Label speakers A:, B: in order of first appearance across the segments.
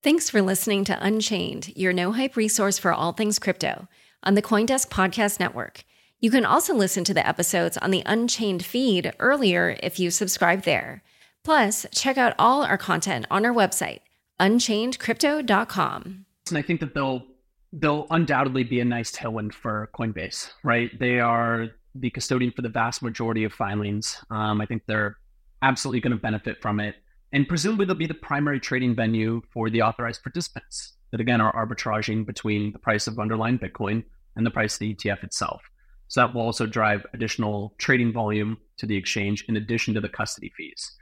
A: Thanks for listening to Unchained, your no-hype resource for all things crypto on the Coindesk Podcast Network. You can also listen to the episodes on the Unchained feed earlier if you subscribe there. Plus, check out all our content on our website, unchainedcrypto.com.
B: And I think that they'll they'll undoubtedly be a nice tailwind for Coinbase, right? They are the custodian for the vast majority of filings. Um, I think they're absolutely going to benefit from it. And presumably, they'll be the primary trading venue for the authorized participants that, again, are arbitraging between the price of underlying Bitcoin and the price of the ETF itself. So that will also drive additional trading volume to the exchange in addition to the custody fees.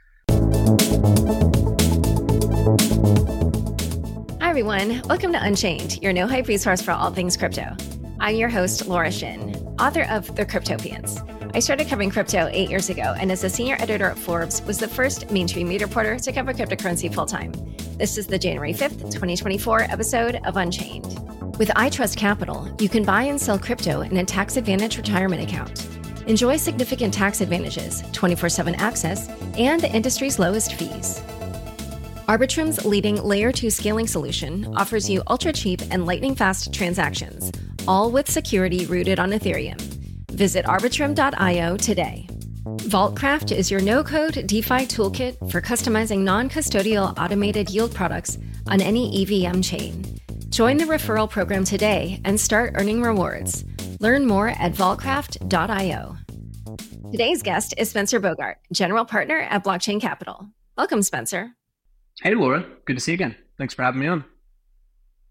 A: Hi, everyone. Welcome to Unchained, your no hype resource for all things crypto. I'm your host, Laura Shin, author of The Cryptopians. I started covering crypto eight years ago, and as a senior editor at Forbes, was the first mainstream media reporter to cover cryptocurrency full time. This is the January 5th, 2024 episode of Unchained. With iTrust Capital, you can buy and sell crypto in a tax advantage retirement account. Enjoy significant tax advantages, 24 7 access, and the industry's lowest fees. Arbitrum's leading layer 2 scaling solution offers you ultra cheap and lightning fast transactions, all with security rooted on Ethereum. Visit arbitrum.io today. Vaultcraft is your no code DeFi toolkit for customizing non custodial automated yield products on any EVM chain. Join the referral program today and start earning rewards. Learn more at vaultcraft.io. Today's guest is Spencer Bogart, General Partner at Blockchain Capital. Welcome, Spencer.
B: Hey, Laura. Good to see you again. Thanks for having me on.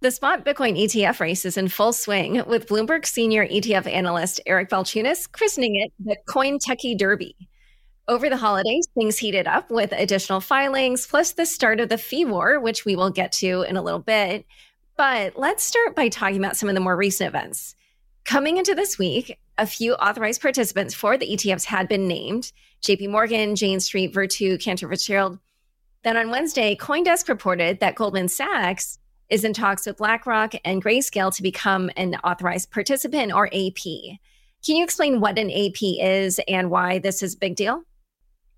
A: The spot Bitcoin ETF race is in full swing, with Bloomberg senior ETF analyst Eric Balchunas christening it the Cointucky Derby. Over the holidays, things heated up with additional filings, plus the start of the fee war, which we will get to in a little bit. But let's start by talking about some of the more recent events. Coming into this week, a few authorized participants for the ETFs had been named JP Morgan, Jane Street, Virtu, Cantor Fitzgerald, then on Wednesday, Coindesk reported that Goldman Sachs is in talks with BlackRock and Grayscale to become an authorized participant or AP. Can you explain what an AP is and why this is a big deal?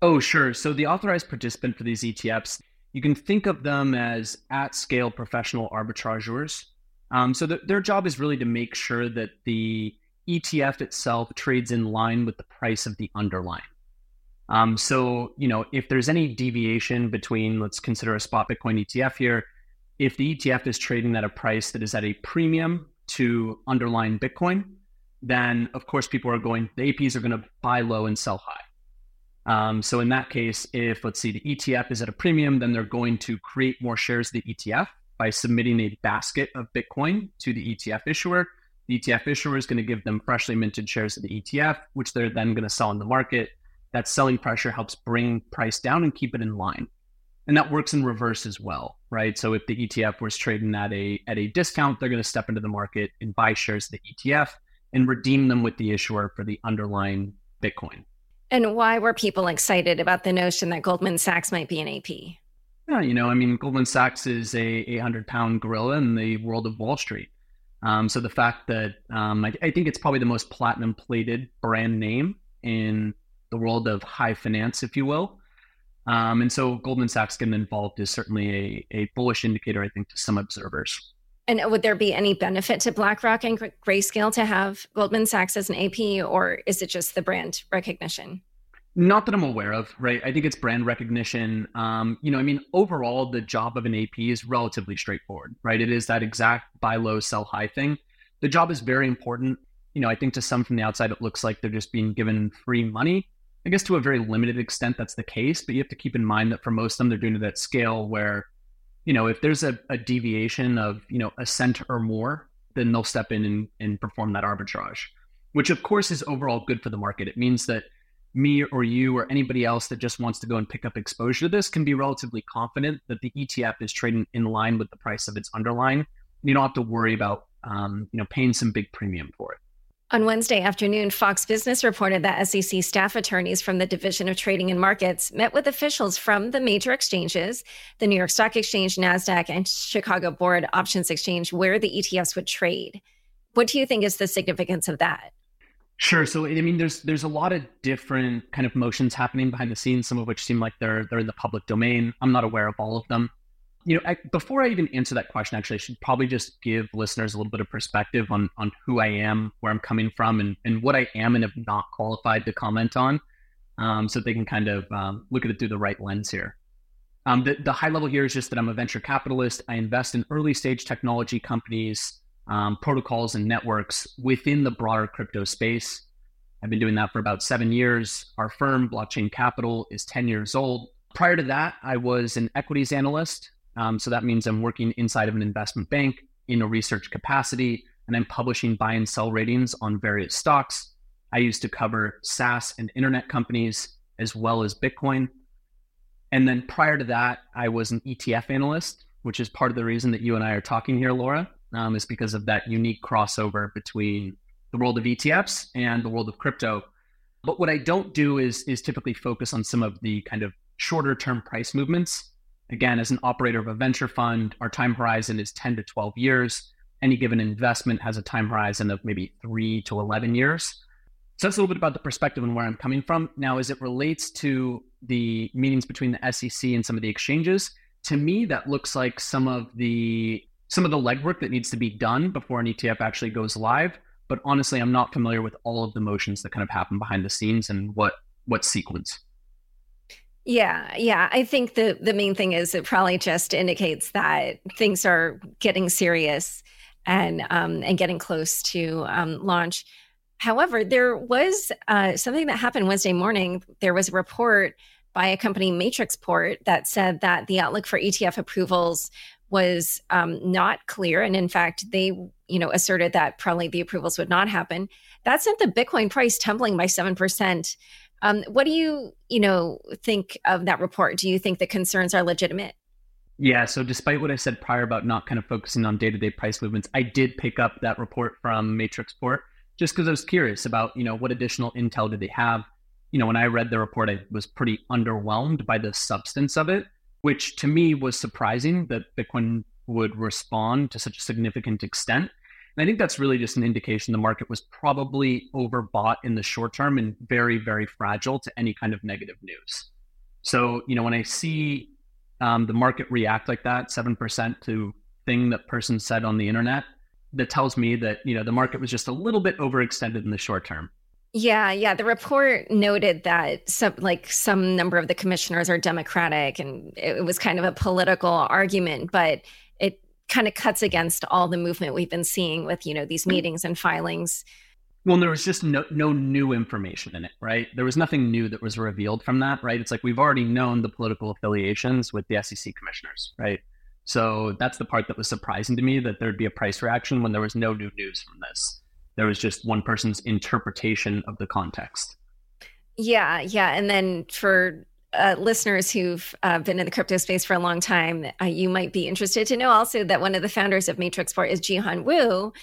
B: Oh, sure. So the authorized participant for these ETFs, you can think of them as at scale professional arbitrageurs. Um, so the, their job is really to make sure that the ETF itself trades in line with the price of the underlying. Um, so, you know, if there's any deviation between, let's consider a spot Bitcoin ETF here, if the ETF is trading at a price that is at a premium to underlying Bitcoin, then of course people are going, the APs are going to buy low and sell high. Um, so in that case, if let's see the ETF is at a premium, then they're going to create more shares of the ETF by submitting a basket of Bitcoin to the ETF issuer. The ETF issuer is going to give them freshly minted shares of the ETF, which they're then going to sell in the market that selling pressure helps bring price down and keep it in line. And that works in reverse as well, right? So if the ETF was trading at a at a discount, they're going to step into the market and buy shares of the ETF and redeem them with the issuer for the underlying Bitcoin.
A: And why were people excited about the notion that Goldman Sachs might be an AP?
B: Yeah, you know, I mean, Goldman Sachs is a 800 pound gorilla in the world of Wall Street. Um, so the fact that um, I, I, think it's probably the most platinum plated brand name in the world of high finance, if you will. Um, and so Goldman Sachs getting involved is certainly a, a bullish indicator, I think, to some observers.
A: And would there be any benefit to BlackRock and Grayscale to have Goldman Sachs as an AP, or is it just the brand recognition?
B: Not that I'm aware of, right? I think it's brand recognition. Um, you know, I mean, overall, the job of an AP is relatively straightforward, right? It is that exact buy low, sell high thing. The job is very important. You know, I think to some from the outside, it looks like they're just being given free money. I guess to a very limited extent, that's the case. But you have to keep in mind that for most of them, they're doing it at scale where, you know, if there's a, a deviation of, you know, a cent or more, then they'll step in and, and perform that arbitrage, which of course is overall good for the market. It means that me or you or anybody else that just wants to go and pick up exposure to this can be relatively confident that the ETF is trading in line with the price of its underlying. You don't have to worry about um, you know paying some big premium for it.
A: On Wednesday afternoon, Fox Business reported that SEC staff attorneys from the Division of Trading and Markets met with officials from the major exchanges, the New York Stock Exchange, NASDAQ, and Chicago Board Options Exchange, where the ETFs would trade. What do you think is the significance of that?
B: Sure. So I mean, there's there's a lot of different kind of motions happening behind the scenes, some of which seem like they're they're in the public domain. I'm not aware of all of them. You know, I, before I even answer that question, actually, I should probably just give listeners a little bit of perspective on on who I am, where I'm coming from, and and what I am and am not qualified to comment on, um, so they can kind of um, look at it through the right lens here. Um, the, the high level here is just that I'm a venture capitalist. I invest in early stage technology companies um, protocols and networks within the broader crypto space. I've been doing that for about seven years. Our firm, Blockchain Capital, is 10 years old. Prior to that, I was an equities analyst. Um, so that means I'm working inside of an investment bank in a research capacity, and I'm publishing buy and sell ratings on various stocks. I used to cover SaaS and internet companies as well as Bitcoin. And then prior to that, I was an ETF analyst, which is part of the reason that you and I are talking here, Laura um, is because of that unique crossover between the world of ETFs and the world of crypto. But what I don't do is is typically focus on some of the kind of shorter term price movements. Again, as an operator of a venture fund, our time horizon is 10 to 12 years. Any given investment has a time horizon of maybe 3 to 11 years. So that's a little bit about the perspective and where I'm coming from. Now, as it relates to the meetings between the SEC and some of the exchanges, to me, that looks like some of the some of the legwork that needs to be done before an ETF actually goes live. But honestly, I'm not familiar with all of the motions that kind of happen behind the scenes and what what sequence.
A: Yeah, yeah. I think the the main thing is it probably just indicates that things are getting serious and um, and getting close to um, launch. However, there was uh, something that happened Wednesday morning. There was a report by a company, Matrixport, that said that the outlook for ETF approvals was um, not clear, and in fact, they you know asserted that probably the approvals would not happen. That sent the Bitcoin price tumbling by seven percent. Um, what do you you know think of that report? Do you think the concerns are legitimate?
B: Yeah. So despite what I said prior about not kind of focusing on day to day price movements, I did pick up that report from Matrixport just because I was curious about you know what additional intel did they have. You know, when I read the report, I was pretty underwhelmed by the substance of it which to me was surprising that Bitcoin would respond to such a significant extent. And I think that's really just an indication the market was probably overbought in the short term and very, very fragile to any kind of negative news. So, you know, when I see um, the market react like that, 7% to thing that person said on the internet, that tells me that, you know, the market was just a little bit overextended in the short term.
A: Yeah, yeah. The report noted that some like some number of the commissioners are Democratic, and it was kind of a political argument, but kind of cuts against all the movement we've been seeing with you know these meetings and filings.
B: Well, there was just no no new information in it, right? There was nothing new that was revealed from that, right? It's like we've already known the political affiliations with the SEC commissioners, right? So that's the part that was surprising to me that there'd be a price reaction when there was no new news from this there was just one person's interpretation of the context.
A: Yeah, yeah. And then for uh, listeners who've uh, been in the crypto space for a long time, uh, you might be interested to know also that one of the founders of Matrixport is Jihan Wu,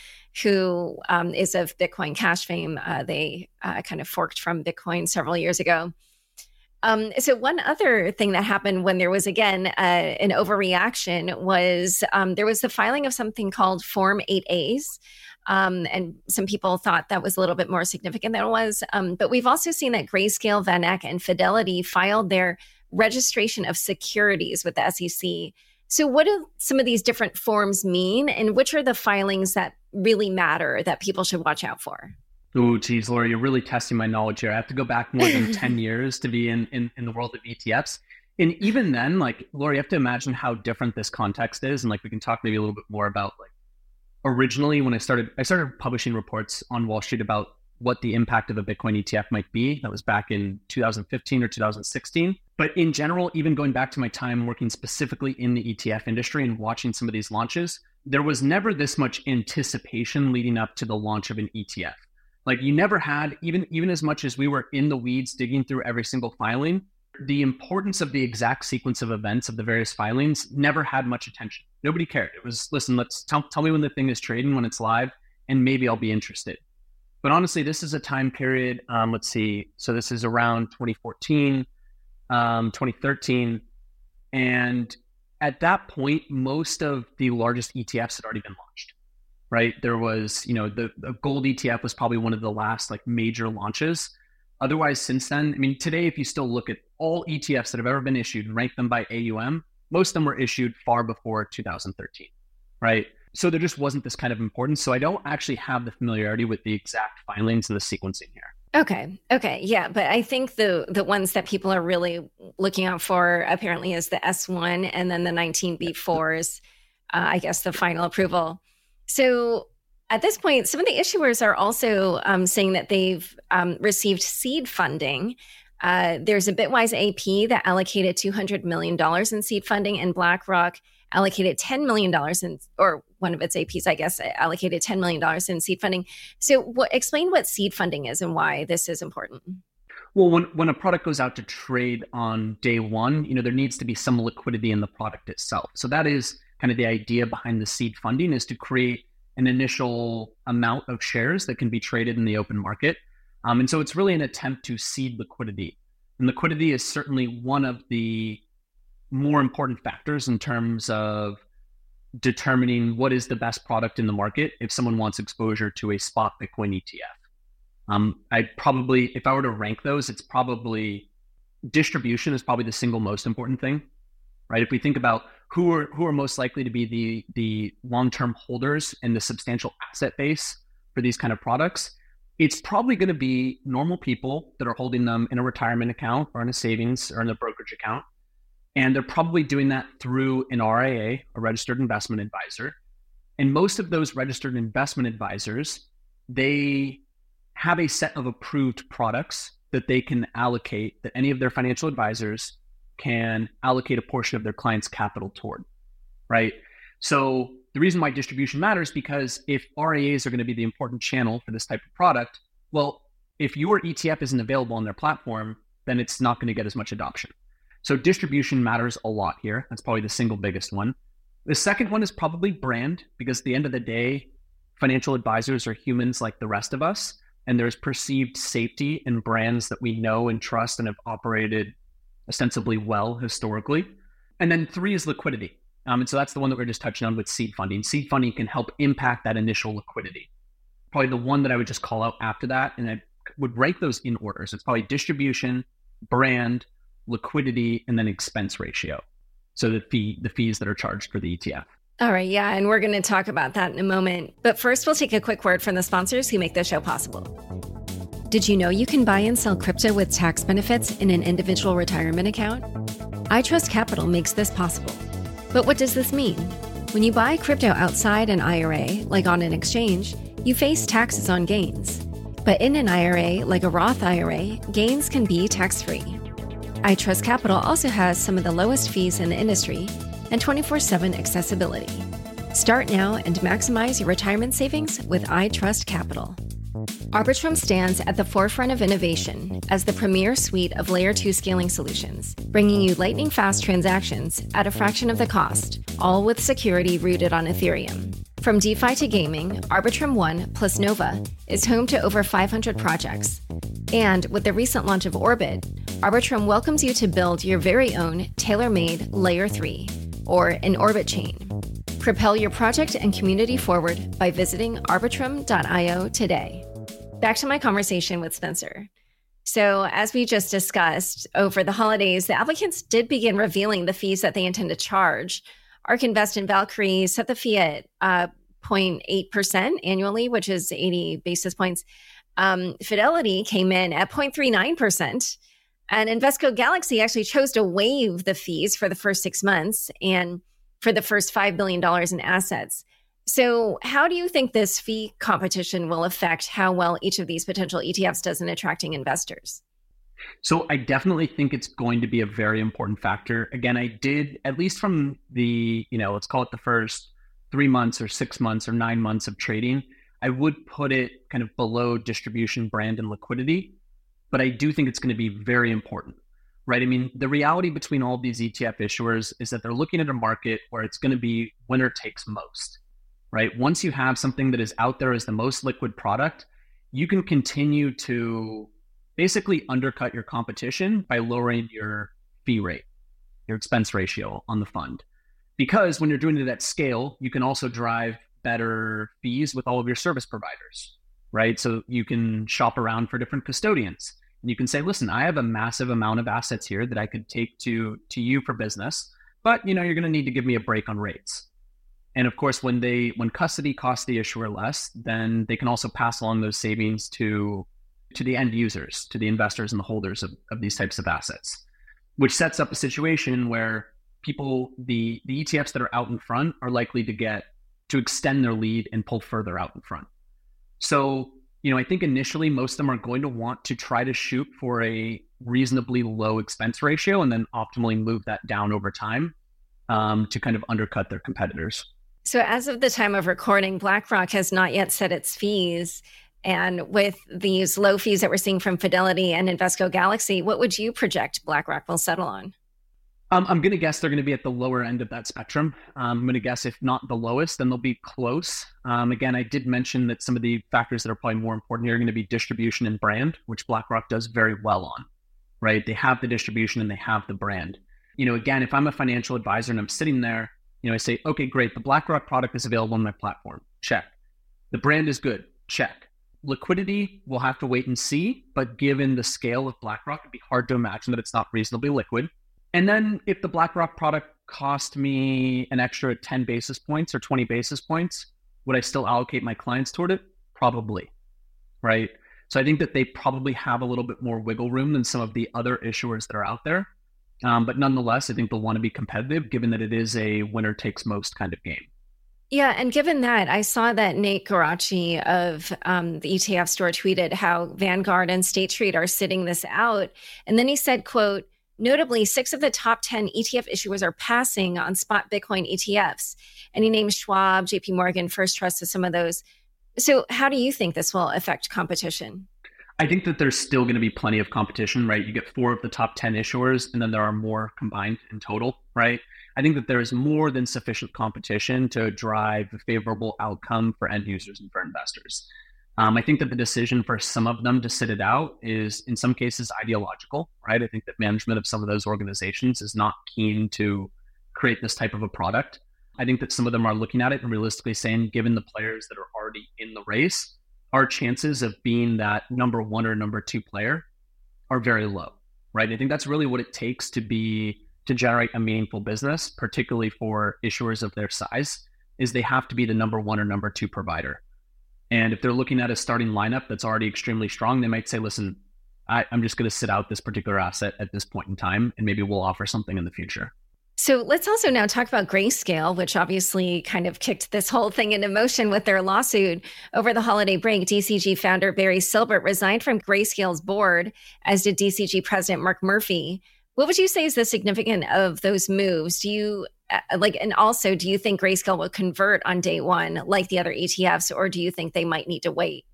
A: who um, is of Bitcoin Cash fame. Uh, they uh, kind of forked from Bitcoin several years ago. Um, so one other thing that happened when there was again uh, an overreaction was um, there was the filing of something called Form 8As. Um, and some people thought that was a little bit more significant than it was. Um, but we've also seen that Grayscale, VanEck, and Fidelity filed their registration of securities with the SEC. So, what do some of these different forms mean, and which are the filings that really matter that people should watch out for?
B: Oh, geez, Laura, you're really testing my knowledge here. I have to go back more than 10 years to be in, in, in the world of ETFs. And even then, like, Laura, you have to imagine how different this context is. And like, we can talk maybe a little bit more about like originally when I started, I started publishing reports on Wall Street about what the impact of a Bitcoin ETF might be. That was back in 2015 or 2016. But in general, even going back to my time working specifically in the ETF industry and watching some of these launches, there was never this much anticipation leading up to the launch of an ETF. Like you never had, even even as much as we were in the weeds digging through every single filing, the importance of the exact sequence of events of the various filings never had much attention. Nobody cared. It was listen, let's tell, tell me when the thing is trading, when it's live, and maybe I'll be interested. But honestly, this is a time period. Um, let's see. So this is around 2014, um, 2013, and at that point, most of the largest ETFs had already been launched. Right? There was, you know, the, the gold ETF was probably one of the last like major launches. Otherwise, since then, I mean, today, if you still look at all ETFs that have ever been issued and rank them by AUM, most of them were issued far before 2013, right? So there just wasn't this kind of importance. So I don't actually have the familiarity with the exact filings and the sequencing here.
A: Okay. Okay. Yeah, but I think the the ones that people are really looking out for apparently is the S1 and then the 19B4s. Uh, I guess the final approval. So at this point, some of the issuers are also um, saying that they've um, received seed funding. Uh, there's a Bitwise AP that allocated $200 million in seed funding, and BlackRock allocated $10 million in, or one of its APs, I guess, allocated $10 million in seed funding. So, explain what seed funding is and why this is important.
B: Well, when, when a product goes out to trade on day one, you know, there needs to be some liquidity in the product itself. So that is kind of the idea behind the seed funding is to create an initial amount of shares that can be traded in the open market. Um, and so it's really an attempt to seed liquidity. And liquidity is certainly one of the more important factors in terms of determining what is the best product in the market if someone wants exposure to a spot Bitcoin ETF. Um, I probably, if I were to rank those, it's probably distribution is probably the single most important thing, right? If we think about who are who are most likely to be the the long term holders and the substantial asset base for these kind of products, it's probably going to be normal people that are holding them in a retirement account or in a savings or in a brokerage account. And they're probably doing that through an RIA, a registered investment advisor. And most of those registered investment advisors, they have a set of approved products that they can allocate, that any of their financial advisors can allocate a portion of their client's capital toward, right? So the reason why distribution matters because if RIAs are going to be the important channel for this type of product, well, if your ETF isn't available on their platform, then it's not going to get as much adoption. So distribution matters a lot here. That's probably the single biggest one. The second one is probably brand, because at the end of the day, financial advisors are humans like the rest of us, and there's perceived safety in brands that we know and trust and have operated ostensibly well historically. And then three is liquidity. Um, and so that's the one that we're just touching on with seed funding. Seed funding can help impact that initial liquidity. Probably the one that I would just call out after that, and I would rank those in order. So it's probably distribution, brand, liquidity, and then expense ratio. So the fee, the fees that are charged for the ETF.
A: All right, yeah, and we're going to talk about that in a moment. But first, we'll take a quick word from the sponsors who make this show possible. Did you know you can buy and sell crypto with tax benefits in an individual retirement account? iTrust Capital makes this possible. But what does this mean? When you buy crypto outside an IRA, like on an exchange, you face taxes on gains. But in an IRA, like a Roth IRA, gains can be tax free. iTrust Capital also has some of the lowest fees in the industry and 24 7 accessibility. Start now and maximize your retirement savings with iTrust Capital. Arbitrum stands at the forefront of innovation as the premier suite of layer 2 scaling solutions, bringing you lightning fast transactions at a fraction of the cost, all with security rooted on Ethereum. From DeFi to gaming, Arbitrum One plus Nova is home to over 500 projects. And with the recent launch of Orbit, Arbitrum welcomes you to build your very own tailor made Layer 3, or an Orbit chain. Propel your project and community forward by visiting arbitrum.io today. Back to my conversation with Spencer. So, as we just discussed, over the holidays, the applicants did begin revealing the fees that they intend to charge. ARK Invest and Valkyrie set the fee at uh, 0.8% annually, which is 80 basis points. Um, Fidelity came in at 0.39%. And Invesco Galaxy actually chose to waive the fees for the first six months and for the first $5 billion in assets. So, how do you think this fee competition will affect how well each of these potential ETFs does in attracting investors?
B: So, I definitely think it's going to be a very important factor. Again, I did, at least from the, you know, let's call it the first three months or six months or nine months of trading, I would put it kind of below distribution, brand, and liquidity. But I do think it's going to be very important, right? I mean, the reality between all these ETF issuers is that they're looking at a market where it's going to be winner takes most right? Once you have something that is out there as the most liquid product, you can continue to basically undercut your competition by lowering your fee rate, your expense ratio on the fund. Because when you're doing it at scale, you can also drive better fees with all of your service providers, right? So you can shop around for different custodians. And you can say, listen, I have a massive amount of assets here that I could take to to you for business, but you know, you're going to need to give me a break on rates. And of course, when they when custody costs the issuer less, then they can also pass along those savings to to the end users, to the investors and the holders of, of these types of assets, which sets up a situation where people the the ETFs that are out in front are likely to get to extend their lead and pull further out in front. So, you know, I think initially most of them are going to want to try to shoot for a reasonably low expense ratio and then optimally move that down over time um, to kind of undercut their competitors.
A: So, as of the time of recording, BlackRock has not yet set its fees. And with these low fees that we're seeing from Fidelity and Invesco Galaxy, what would you project BlackRock will settle on?
B: Um, I'm going to guess they're going to be at the lower end of that spectrum. Um, I'm going to guess if not the lowest, then they'll be close. Um, again, I did mention that some of the factors that are probably more important here are going to be distribution and brand, which BlackRock does very well on, right? They have the distribution and they have the brand. You know, again, if I'm a financial advisor and I'm sitting there you know, I say, okay, great. The BlackRock product is available on my platform. Check. The brand is good. Check. Liquidity, we'll have to wait and see. But given the scale of BlackRock, it'd be hard to imagine that it's not reasonably liquid. And then if the BlackRock product cost me an extra 10 basis points or 20 basis points, would I still allocate my clients toward it? Probably. Right. So I think that they probably have a little bit more wiggle room than some of the other issuers that are out there. Um, but nonetheless, I think they'll want to be competitive given that it is a winner takes most kind of game.
A: Yeah, and given that, I saw that Nate Geraci of um, the ETF store tweeted how Vanguard and State Street are sitting this out, and then he said, "quote Notably, six of the top ten ETF issuers are passing on spot Bitcoin ETFs, and he named Schwab, J.P. Morgan, First Trust as some of those. So, how do you think this will affect competition?"
B: I think that there's still going to be plenty of competition, right? You get four of the top 10 issuers, and then there are more combined in total, right? I think that there is more than sufficient competition to drive a favorable outcome for end users and for investors. Um, I think that the decision for some of them to sit it out is, in some cases, ideological, right? I think that management of some of those organizations is not keen to create this type of a product. I think that some of them are looking at it and realistically saying, given the players that are already in the race, our chances of being that number one or number two player are very low, right? I think that's really what it takes to be to generate a meaningful business, particularly for issuers of their size, is they have to be the number one or number two provider. And if they're looking at a starting lineup that's already extremely strong, they might say, listen, I, am just going to sit out this particular asset at this point in time, and maybe we'll offer something in the future.
A: So let's also now talk about Grayscale, which obviously kind of kicked this whole thing into motion with their lawsuit over the holiday break. DCG founder Barry Silbert resigned from Grayscale's board, as did DCG president Mark Murphy. What would you say is the significance of those moves? Do you uh, like, and also, do you think Grayscale will convert on day one like the other ETFs, or do you think they might need to wait?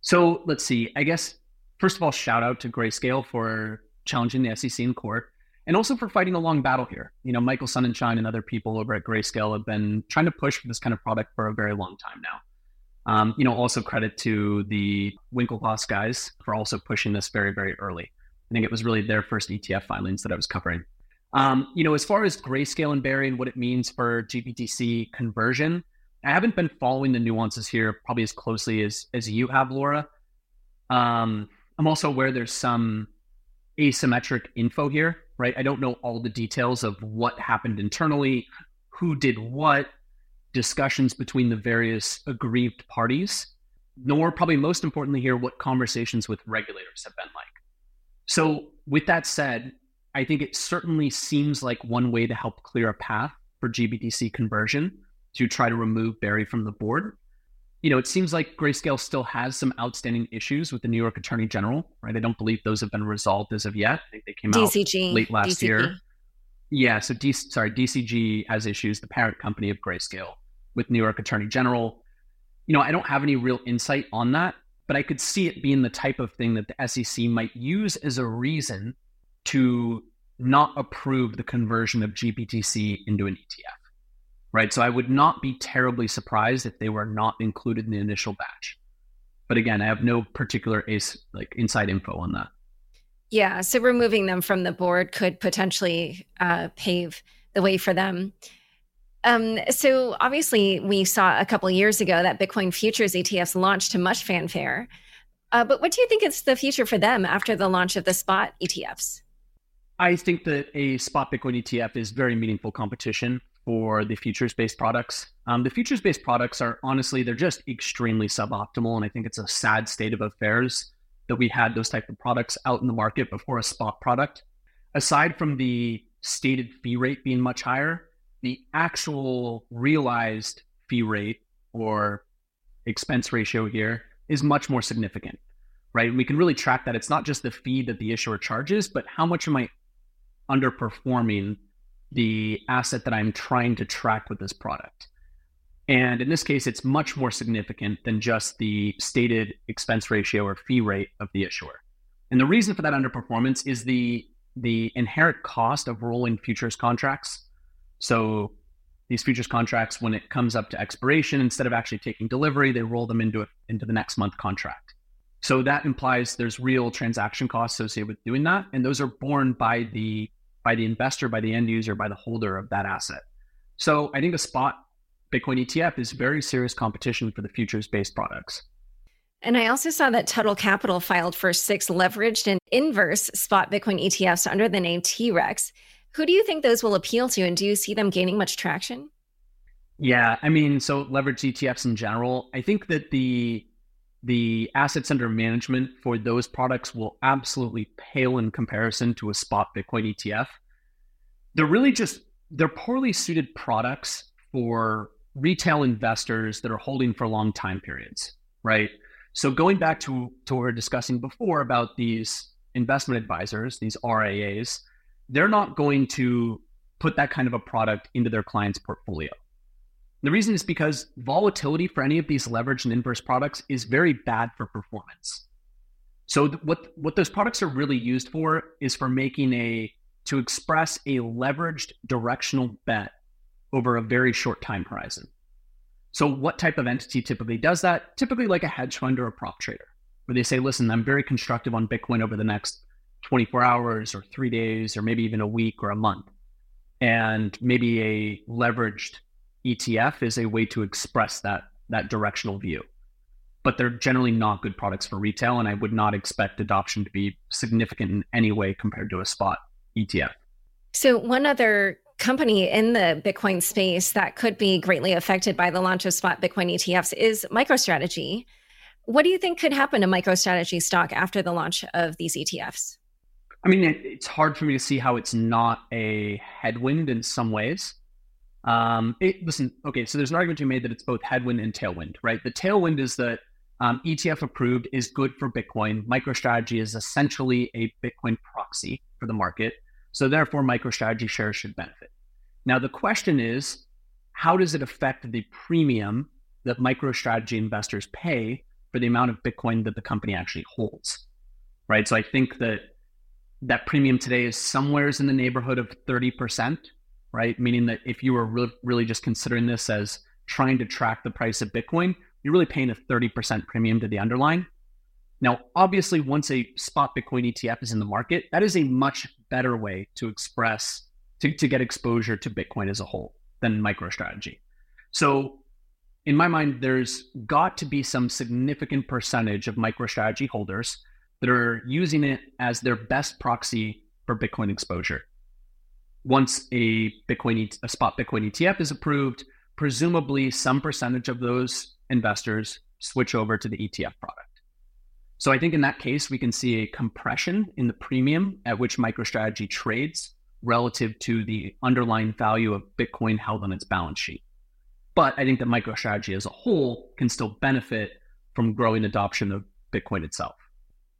B: So let's see. I guess, first of all, shout out to Grayscale for challenging the SEC in court and also for fighting a long battle here. You know, Michael Sonnenshein and other people over at Grayscale have been trying to push for this kind of product for a very long time now. Um, you know, also credit to the Winklevoss guys for also pushing this very, very early. I think it was really their first ETF filings that I was covering. Um, you know, as far as Grayscale and Barry and what it means for GBTC conversion, I haven't been following the nuances here probably as closely as as you have, Laura. Um, I'm also aware there's some asymmetric info here right? I don't know all the details of what happened internally, who did what, discussions between the various aggrieved parties. nor probably most importantly here, what conversations with regulators have been like. So, with that said, I think it certainly seems like one way to help clear a path for GBTC conversion to try to remove Barry from the board. You know, it seems like Grayscale still has some outstanding issues with the New York Attorney General, right? I don't believe those have been resolved as of yet. I think they came DCG, out late last DCG. year. Yeah, so D- sorry, DCG has issues, the parent company of Grayscale with New York Attorney General. You know, I don't have any real insight on that, but I could see it being the type of thing that the SEC might use as a reason to not approve the conversion of GBTC into an ETF. Right. So I would not be terribly surprised if they were not included in the initial batch. But again, I have no particular ace like inside info on that.
A: Yeah. So removing them from the board could potentially uh, pave the way for them. Um, so obviously, we saw a couple years ago that Bitcoin futures ETFs launched to much fanfare. Uh, but what do you think is the future for them after the launch of the spot ETFs?
B: I think that a spot Bitcoin ETF is very meaningful competition for the futures based products. Um, the futures based products are honestly, they're just extremely suboptimal. And I think it's a sad state of affairs that we had those type of products out in the market before a spot product. Aside from the stated fee rate being much higher, the actual realized fee rate or expense ratio here is much more significant, right? We can really track that. It's not just the fee that the issuer charges, but how much am I underperforming the asset that I'm trying to track with this product? And in this case, it's much more significant than just the stated expense ratio or fee rate of the issuer. And the reason for that underperformance is the the inherent cost of rolling futures contracts so these futures contracts, when it comes up to expiration, instead of actually taking delivery, they roll them into a, into the next month contract. So that implies there's real transaction costs associated with doing that, and those are borne by the by the investor, by the end user, by the holder of that asset. So I think a spot Bitcoin ETF is very serious competition for the futures based products.
A: And I also saw that Tuttle Capital filed for six leveraged and inverse spot Bitcoin ETFs under the name T Rex. Who do you think those will appeal to, and do you see them gaining much traction?
B: Yeah, I mean, so leverage ETFs in general, I think that the the assets under management for those products will absolutely pale in comparison to a spot Bitcoin ETF. They're really just they're poorly suited products for retail investors that are holding for long time periods, right? So going back to to what we were discussing before about these investment advisors, these RIAs, they're not going to put that kind of a product into their client's portfolio. The reason is because volatility for any of these leveraged and inverse products is very bad for performance. So th- what what those products are really used for is for making a to express a leveraged directional bet over a very short time horizon. So what type of entity typically does that? Typically like a hedge fund or a prop trader, where they say, "Listen, I'm very constructive on Bitcoin over the next 24 hours or three days or maybe even a week or a month. And maybe a leveraged ETF is a way to express that that directional view. But they're generally not good products for retail, and I would not expect adoption to be significant in any way compared to a spot ETF.
A: So one other company in the Bitcoin space that could be greatly affected by the launch of spot Bitcoin ETFs is MicroStrategy. What do you think could happen to MicroStrategy stock after the launch of these ETFs?
B: I mean, it, it's hard for me to see how it's not a headwind in some ways. Um, it, listen, okay, so there's an argument to be made that it's both headwind and tailwind, right? The tailwind is that um, ETF approved is good for Bitcoin. MicroStrategy is essentially a Bitcoin proxy for the market. So therefore, MicroStrategy shares should benefit. Now, the question is, how does it affect the premium that MicroStrategy investors pay for the amount of Bitcoin that the company actually holds? Right. So I think that that premium today is somewheres in the neighborhood of 30%, right? Meaning that if you were re- really just considering this as trying to track the price of Bitcoin, you're really paying a 30% premium to the underlying. Now, obviously, once a spot Bitcoin ETF is in the market, that is a much better way to express, to, to get exposure to Bitcoin as a whole than MicroStrategy. So, in my mind, there's got to be some significant percentage of MicroStrategy holders that are using it as their best proxy for Bitcoin exposure. Once a Bitcoin a spot Bitcoin ETF is approved, presumably some percentage of those investors, switch over to the ETF product. So I think in that case, we can see a compression in the premium at which MicroStrategy trades relative to the underlying value of Bitcoin held on its balance sheet. But I think that MicroStrategy as a whole can still benefit from growing adoption of Bitcoin itself.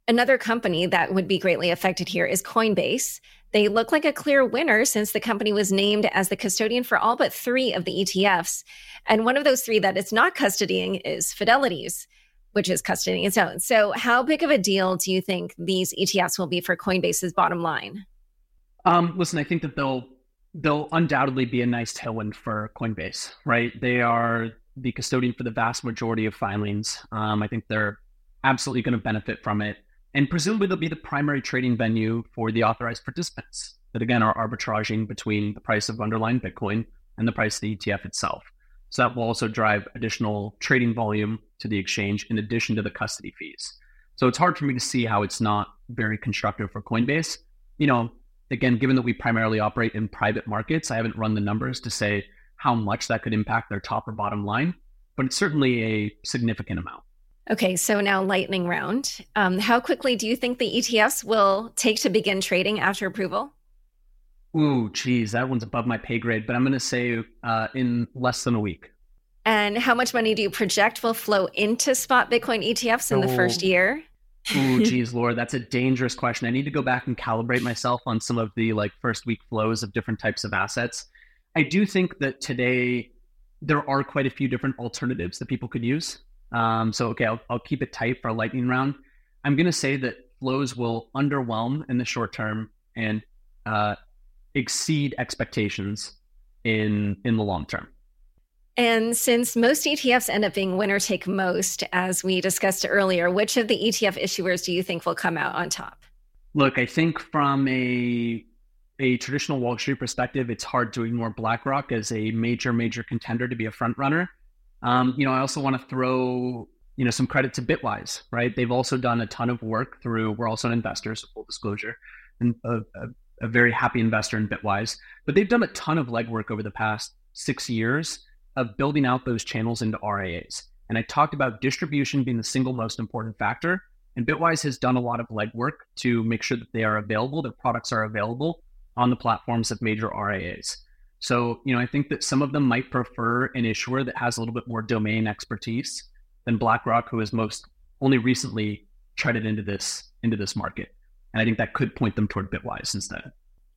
A: Another company that would be greatly affected here is Coinbase. They look like a clear winner since the company was named as the custodian for all but three of the ETFs. And one of those three that it's not custodying is Fidelity's which is custodying its own. So, how big of a deal do you think these ETFs will be for Coinbase's bottom line?
B: Um, listen, I think that they'll they'll undoubtedly be a nice tailwind for Coinbase, right? They are the custodian for the vast majority of filings. Um, I think they're absolutely going to benefit from it, and presumably they'll be the primary trading venue for the authorized participants that again are arbitraging between the price of underlying Bitcoin and the price of the ETF itself. So that will also drive additional trading volume to the exchange in addition to the custody fees. So it's hard for me to see how it's not very constructive for Coinbase. You know, again, given that we primarily operate in private markets, I haven't run the numbers to say how much that could impact their top or bottom line, but it's certainly a significant amount.
A: Okay, so now lightning round. Um, how quickly do you think the ETFs will take to begin trading after approval?
B: Ooh, geez, that one's above my pay grade, but I'm going to say uh, in less than a week.
A: And how much money do you project will flow into spot Bitcoin ETFs in oh. the first year?
B: Ooh, geez, Laura, that's a dangerous question. I need to go back and calibrate myself on some of the like first week flows of different types of assets. I do think that today there are quite a few different alternatives that people could use. Um, so, okay, I'll, I'll keep it tight for a lightning round. I'm going to say that flows will underwhelm in the short term and uh, exceed expectations in in the long term.
A: And since most ETFs end up being winner take most, as we discussed earlier, which of the ETF issuers do you think will come out on top?
B: Look, I think from a a traditional Wall Street perspective, it's hard to ignore BlackRock as a major, major contender to be a front runner. Um, you know, I also want to throw you know some credit to Bitwise, right? They've also done a ton of work through. We're also an investor, so full disclosure, and a, a a very happy investor in Bitwise. But they've done a ton of legwork over the past six years of building out those channels into RIAs. And I talked about distribution being the single most important factor. And Bitwise has done a lot of legwork to make sure that they are available, their products are available on the platforms of major RIAs. So, you know, I think that some of them might prefer an issuer that has a little bit more domain expertise than BlackRock, who has most only recently treaded into this into this market. And I think that could point them toward Bitwise instead.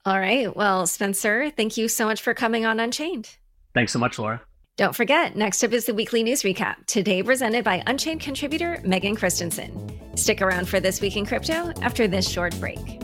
A: All right. Well, Spencer, thank you so much for coming on Unchained.
B: Thanks so much, Laura.
A: Don't forget, next up is the weekly news recap, today presented by Unchained contributor Megan Christensen. Stick around for This Week in Crypto after this short break.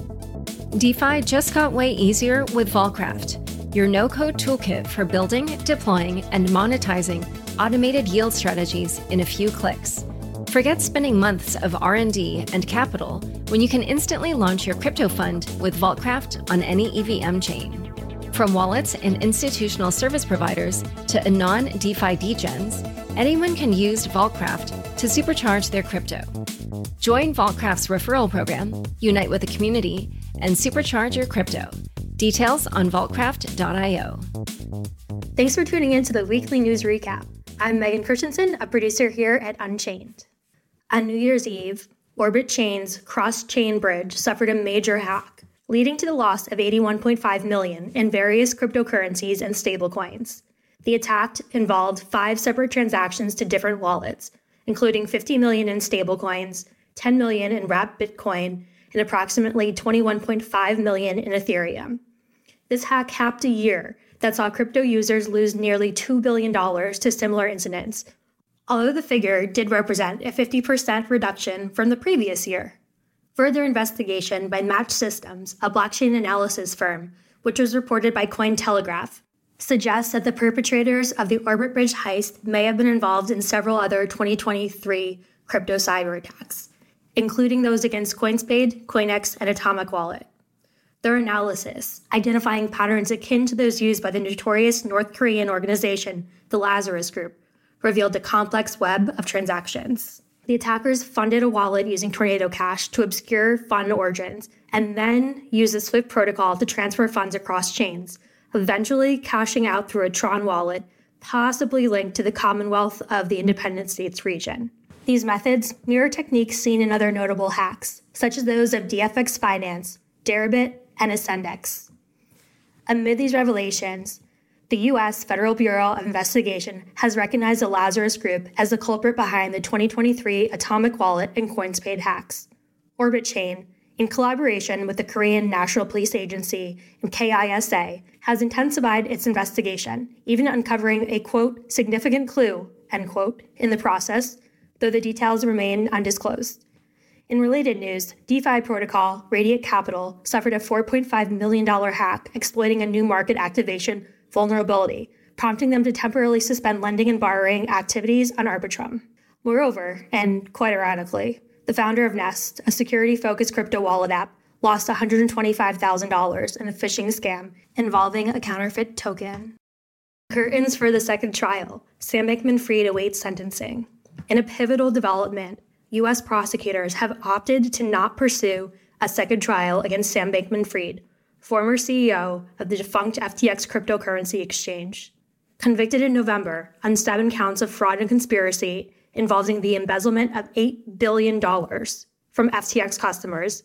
A: DeFi just got way easier with Vaultcraft, your no-code toolkit for building, deploying, and monetizing automated yield strategies in a few clicks. Forget spending months of R&D and capital when you can instantly launch your crypto fund with Vaultcraft on any EVM chain. From wallets and institutional service providers to anon DeFi degens, anyone can use Vaultcraft to supercharge their crypto. Join Vaultcraft's referral program, unite with the community, and supercharge your crypto. Details on vaultcraft.io.
C: Thanks for tuning in to the weekly news recap. I'm Megan Christensen, a producer here at Unchained. On New Year's Eve, Orbit Chain's cross chain bridge suffered a major hack, leading to the loss of 81.5 million in various cryptocurrencies and stablecoins. The attack involved five separate transactions to different wallets, including 50 million in stablecoins, 10 million in wrapped Bitcoin, and approximately 21.5 million in Ethereum. This hack capped a year that saw crypto users lose nearly $2 billion to similar incidents, although the figure did represent a 50% reduction from the previous year. Further investigation by Match Systems, a blockchain analysis firm, which was reported by Cointelegraph, suggests that the perpetrators of the Orbit Bridge heist may have been involved in several other 2023 crypto cyber attacks, including those against CoinsPaid, Coinex, and Atomic Wallet. Their analysis, identifying patterns akin to those used by the notorious North Korean organization, the Lazarus Group, revealed a complex web of transactions. The attackers funded a wallet using Tornado Cash to obscure fund origins and then used the SWIFT protocol to transfer funds across chains, eventually cashing out through a Tron wallet, possibly linked to the Commonwealth of the Independent States region. These methods mirror techniques seen in other notable hacks, such as those of DFX Finance, Deribit, and Ascendex. Amid these revelations, the U.S. Federal Bureau of Investigation has recognized the Lazarus Group as the culprit behind the 2023 Atomic Wallet and CoinsPaid hacks. Orbit Chain, in collaboration with the Korean National Police Agency and KISA, has intensified its investigation, even uncovering a quote, significant clue, end quote, in the process, though the details remain undisclosed. In related news, DeFi protocol Radiant Capital suffered a $4.5 million hack exploiting a new market activation vulnerability, prompting them to temporarily suspend lending and borrowing activities on Arbitrum. Moreover, and quite ironically, the founder of Nest, a security focused crypto wallet app, lost $125,000 in a phishing scam involving a counterfeit token. Curtains for the second trial. Sam Bankman Fried awaits sentencing. In a pivotal development, U.S. prosecutors have opted to not pursue a second trial against Sam Bankman Fried, former CEO of the defunct FTX cryptocurrency exchange. Convicted in November on seven counts of fraud and conspiracy involving the embezzlement of $8 billion from FTX customers,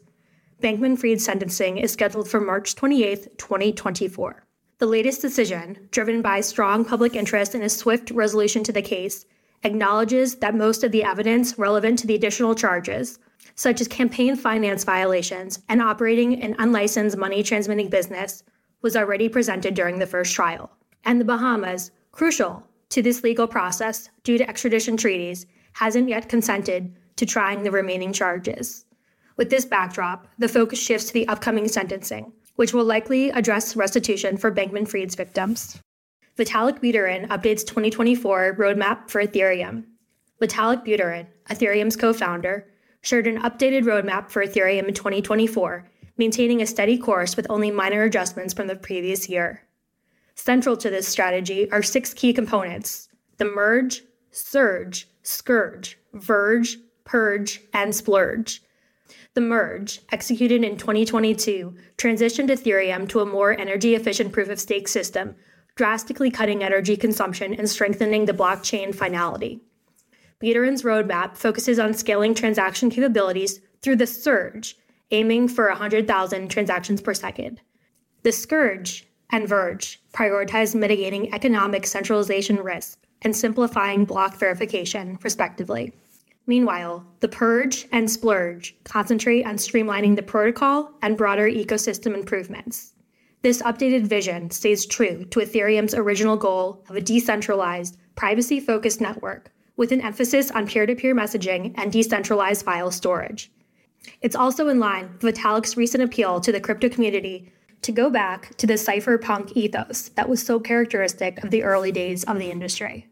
C: Bankman Fried's sentencing is scheduled for March 28, 2024. The latest decision, driven by strong public interest in a swift resolution to the case, acknowledges that most of the evidence relevant to the additional charges such as campaign finance violations and operating an unlicensed money transmitting business, was already presented during the first trial. And the Bahamas, crucial to this legal process due to extradition treaties, hasn't yet consented to trying the remaining charges. With this backdrop, the focus shifts to the upcoming sentencing, which will likely address restitution for Bankman Fried's victims. Vitalik Buterin updates 2024 roadmap for Ethereum. Vitalik Buterin, Ethereum's co founder, shared an updated roadmap for Ethereum in 2024, maintaining a steady course with only minor adjustments from the previous year. Central to this strategy are six key components the merge, surge, scourge, verge, purge, and splurge. The merge, executed in 2022, transitioned Ethereum to a more energy efficient proof of stake system, drastically cutting energy consumption and strengthening the blockchain finality. Buterin's roadmap focuses on scaling transaction capabilities through the surge, aiming for 100,000 transactions per second. The Scourge and Verge prioritize mitigating economic centralization risk and simplifying block verification, respectively. Meanwhile, the Purge and Splurge concentrate on streamlining the protocol and broader ecosystem improvements. This updated vision stays true to Ethereum's original goal of a decentralized, privacy focused network with an emphasis on peer to peer messaging and decentralized file storage. It's also in line with Vitalik's recent appeal to the crypto community to go back to the cypherpunk ethos that was so characteristic of the early days of the industry.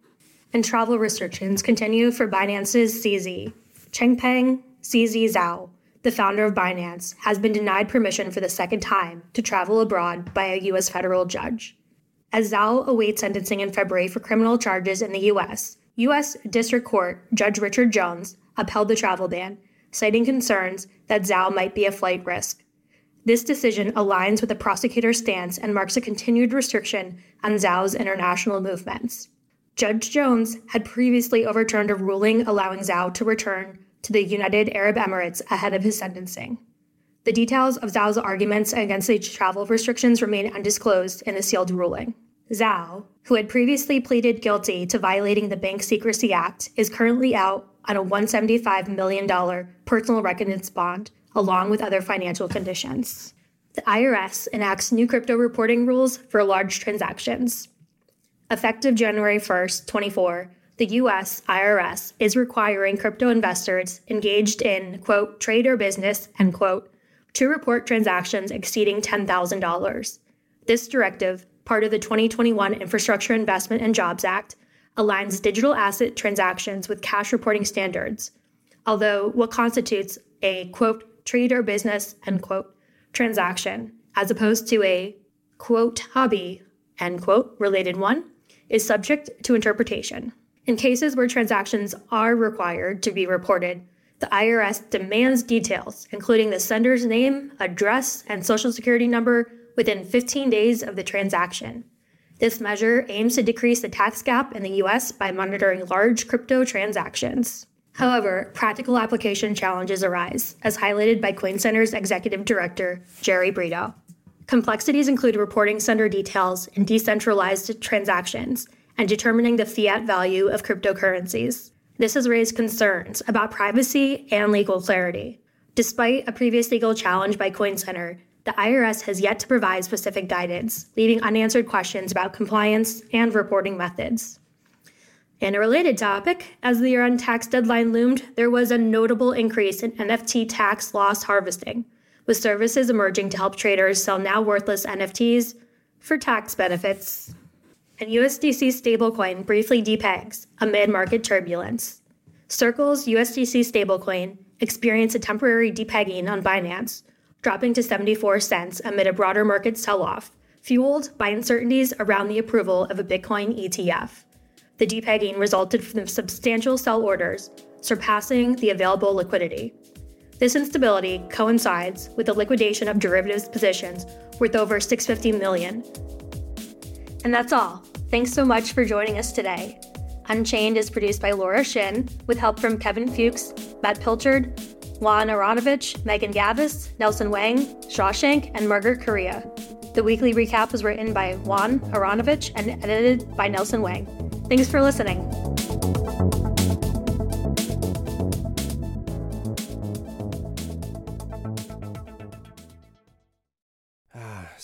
C: And travel restrictions continue for Binance's CZ. Changpeng, CZ Zhao, the founder of Binance, has been denied permission for the second time to travel abroad by a U.S. federal judge. As Zhao awaits sentencing in February for criminal charges in the U.S., U.S. District Court Judge Richard Jones upheld the travel ban, citing concerns that Zhao might be a flight risk. This decision aligns with the prosecutor's stance and marks a continued restriction on Zhao's international movements. Judge Jones had previously overturned a ruling allowing Zhao to return to the United Arab Emirates ahead of his sentencing. The details of Zhao's arguments against the travel restrictions remain undisclosed in the sealed ruling. Zhao, who had previously pleaded guilty to violating the Bank Secrecy Act, is currently out on a $175 million personal recompense bond, along with other financial conditions. The IRS enacts new crypto reporting rules for large transactions. Effective January 1st, 24, the US IRS is requiring crypto investors engaged in, quote, trade or business, end quote, to report transactions exceeding $10,000. This directive part of the 2021 Infrastructure Investment and Jobs Act, aligns digital asset transactions with cash reporting standards. Although what constitutes a quote trade or business end quote transaction, as opposed to a quote hobby end quote related one, is subject to interpretation. In cases where transactions are required to be reported, the IRS demands details, including the sender's name, address, and social security number within 15 days of the transaction. This measure aims to decrease the tax gap in the US by monitoring large crypto transactions. However, practical application challenges arise, as highlighted by CoinCenter's executive director, Jerry Brito. Complexities include reporting sender details in decentralized transactions and determining the fiat value of cryptocurrencies. This has raised concerns about privacy and legal clarity. Despite a previous legal challenge by CoinCenter, the IRS has yet to provide specific guidance, leaving unanswered questions about compliance and reporting methods. In a related topic, as the year end tax deadline loomed, there was a notable increase in NFT tax loss harvesting, with services emerging to help traders sell now worthless NFTs for tax benefits. And USDC stablecoin briefly depegs amid market turbulence. Circle's USDC stablecoin experienced a temporary depegging on Binance, dropping to 74 cents amid a broader market sell off, fueled by uncertainties around the approval of a Bitcoin ETF the depegging resulted from substantial sell orders, surpassing the available liquidity. This instability coincides with the liquidation of derivatives positions worth over 650 million. And that's all. Thanks so much for joining us today. Unchained is produced by Laura Shin with help from Kevin Fuchs, Matt Pilchard, Juan Aranovich, Megan Gavis, Nelson Wang, Shashank, and Margaret Correa. The weekly recap was written by Juan Aranovich and edited by Nelson Wang. Thanks for listening.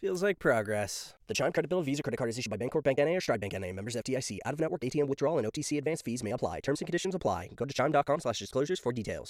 D: Feels like progress. The Chime Credit Builder Visa credit card is issued by Bancorp Bank NA or Stride Bank NA. Members FDIC. Out of network ATM withdrawal and OTC advance fees may apply. Terms and conditions apply. Go to chime.com slash disclosures for details.